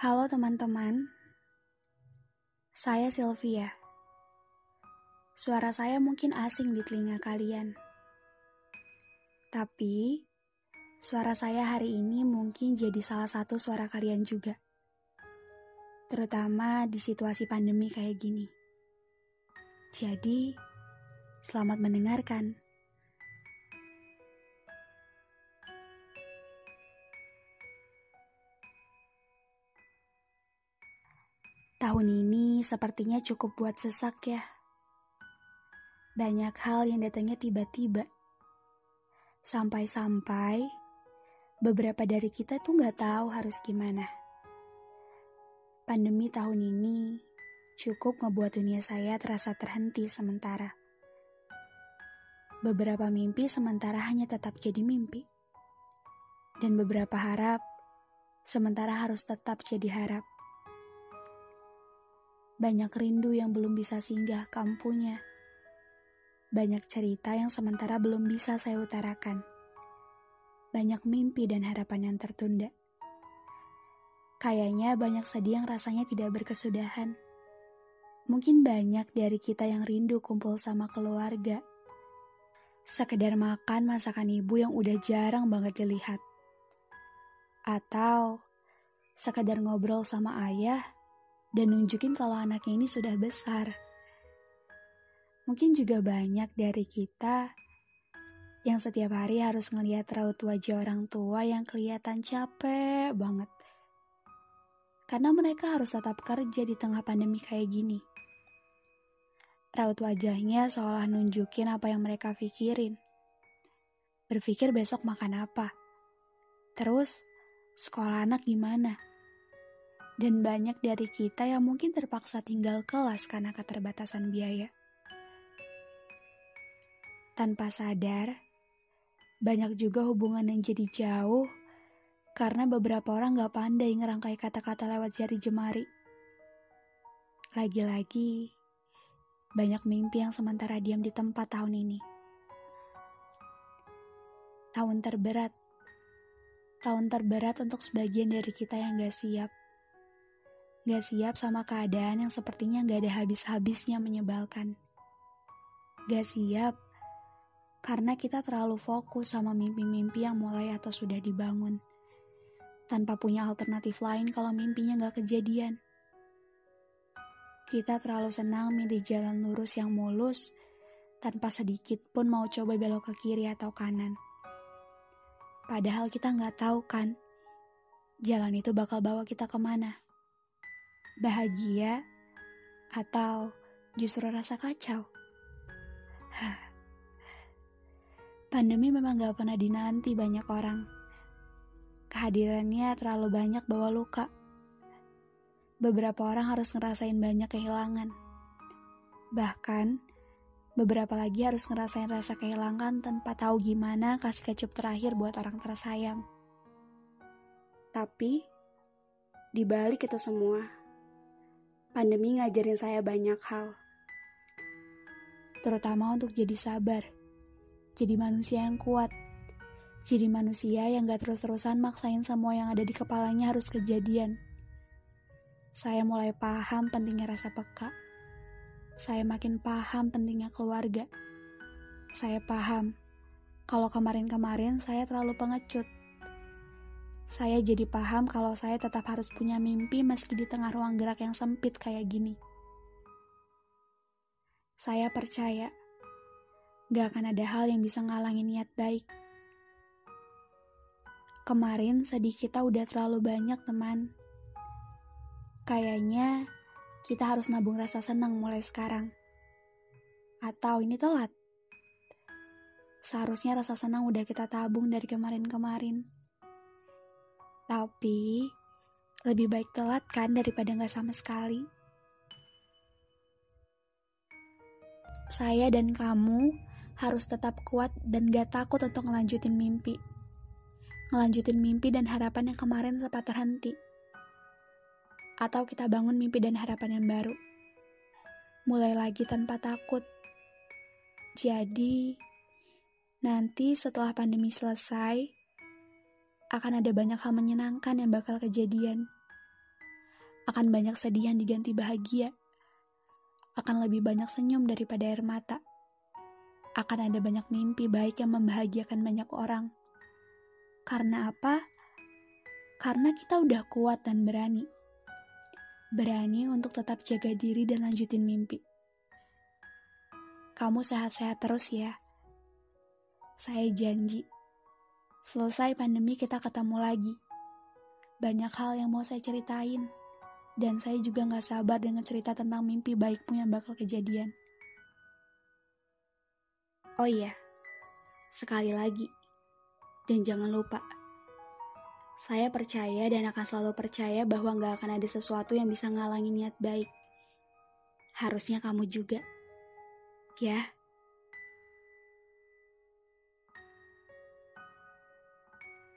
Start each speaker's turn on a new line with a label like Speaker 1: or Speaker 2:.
Speaker 1: Halo teman-teman, saya Sylvia. Suara saya mungkin asing di telinga kalian, tapi suara saya hari ini mungkin jadi salah satu suara kalian juga, terutama di situasi pandemi kayak gini. Jadi, selamat mendengarkan. Tahun ini sepertinya cukup buat sesak ya. Banyak hal yang datangnya tiba-tiba. Sampai-sampai beberapa dari kita tuh nggak tahu harus gimana. Pandemi tahun ini cukup ngebuat dunia saya terasa terhenti sementara. Beberapa mimpi sementara hanya tetap jadi mimpi. Dan beberapa harap sementara harus tetap jadi harap. Banyak rindu yang belum bisa singgah kampunya. Banyak cerita yang sementara belum bisa saya utarakan. Banyak mimpi dan harapan yang tertunda. Kayaknya banyak sedih yang rasanya tidak berkesudahan. Mungkin banyak dari kita yang rindu kumpul sama keluarga. Sekedar makan masakan ibu yang udah jarang banget dilihat. Atau sekedar ngobrol sama ayah dan nunjukin kalau anaknya ini sudah besar. Mungkin juga banyak dari kita yang setiap hari harus ngeliat raut wajah orang tua yang kelihatan capek banget. Karena mereka harus tetap kerja di tengah pandemi kayak gini. Raut wajahnya seolah nunjukin apa yang mereka pikirin. Berpikir besok makan apa. Terus, sekolah anak gimana? Dan banyak dari kita yang mungkin terpaksa tinggal kelas karena keterbatasan biaya. Tanpa sadar, banyak juga hubungan yang jadi jauh karena beberapa orang gak pandai ngerangkai kata-kata lewat jari jemari. Lagi-lagi, banyak mimpi yang sementara diam di tempat tahun ini. Tahun terberat. Tahun terberat untuk sebagian dari kita yang gak siap Gak siap sama keadaan yang sepertinya gak ada habis-habisnya menyebalkan. Gak siap karena kita terlalu fokus sama mimpi-mimpi yang mulai atau sudah dibangun. Tanpa punya alternatif lain kalau mimpinya gak kejadian. Kita terlalu senang milih jalan lurus yang mulus tanpa sedikit pun mau coba belok ke kiri atau kanan. Padahal kita nggak tahu kan, jalan itu bakal bawa kita ke mana bahagia, atau justru rasa kacau? Pandemi memang gak pernah dinanti banyak orang. Kehadirannya terlalu banyak bawa luka. Beberapa orang harus ngerasain banyak kehilangan. Bahkan, beberapa lagi harus ngerasain rasa kehilangan tanpa tahu gimana kasih kecup terakhir buat orang tersayang. Tapi, di balik itu semua, Pandemi ngajarin saya banyak hal. Terutama untuk jadi sabar. Jadi manusia yang kuat. Jadi manusia yang gak terus-terusan maksain semua yang ada di kepalanya harus kejadian. Saya mulai paham pentingnya rasa peka. Saya makin paham pentingnya keluarga. Saya paham kalau kemarin-kemarin saya terlalu pengecut saya jadi paham kalau saya tetap harus punya mimpi meski di tengah ruang gerak yang sempit kayak gini. Saya percaya, gak akan ada hal yang bisa ngalangin niat baik. Kemarin sedih kita udah terlalu banyak, teman. Kayaknya kita harus nabung rasa senang mulai sekarang. Atau ini telat. Seharusnya rasa senang udah kita tabung dari kemarin-kemarin. Tapi, lebih baik telat kan daripada nggak sama sekali. Saya dan kamu harus tetap kuat dan gak takut untuk ngelanjutin mimpi. Ngelanjutin mimpi dan harapan yang kemarin sempat terhenti. Atau kita bangun mimpi dan harapan yang baru. Mulai lagi tanpa takut. Jadi, nanti setelah pandemi selesai, akan ada banyak hal menyenangkan yang bakal kejadian. akan banyak sedih yang diganti bahagia. Akan lebih banyak senyum daripada air mata. Akan ada banyak mimpi baik yang membahagiakan banyak orang. Karena apa? Karena kita udah kuat dan berani. Berani untuk tetap jaga diri dan lanjutin mimpi. Kamu sehat-sehat terus ya. Saya janji. Selesai pandemi kita ketemu lagi. Banyak hal yang mau saya ceritain. Dan saya juga gak sabar dengan cerita tentang mimpi baikmu yang bakal kejadian. Oh iya, sekali lagi. Dan jangan lupa, saya percaya dan akan selalu percaya bahwa gak akan ada sesuatu yang bisa ngalangin niat baik. Harusnya kamu juga. Ya.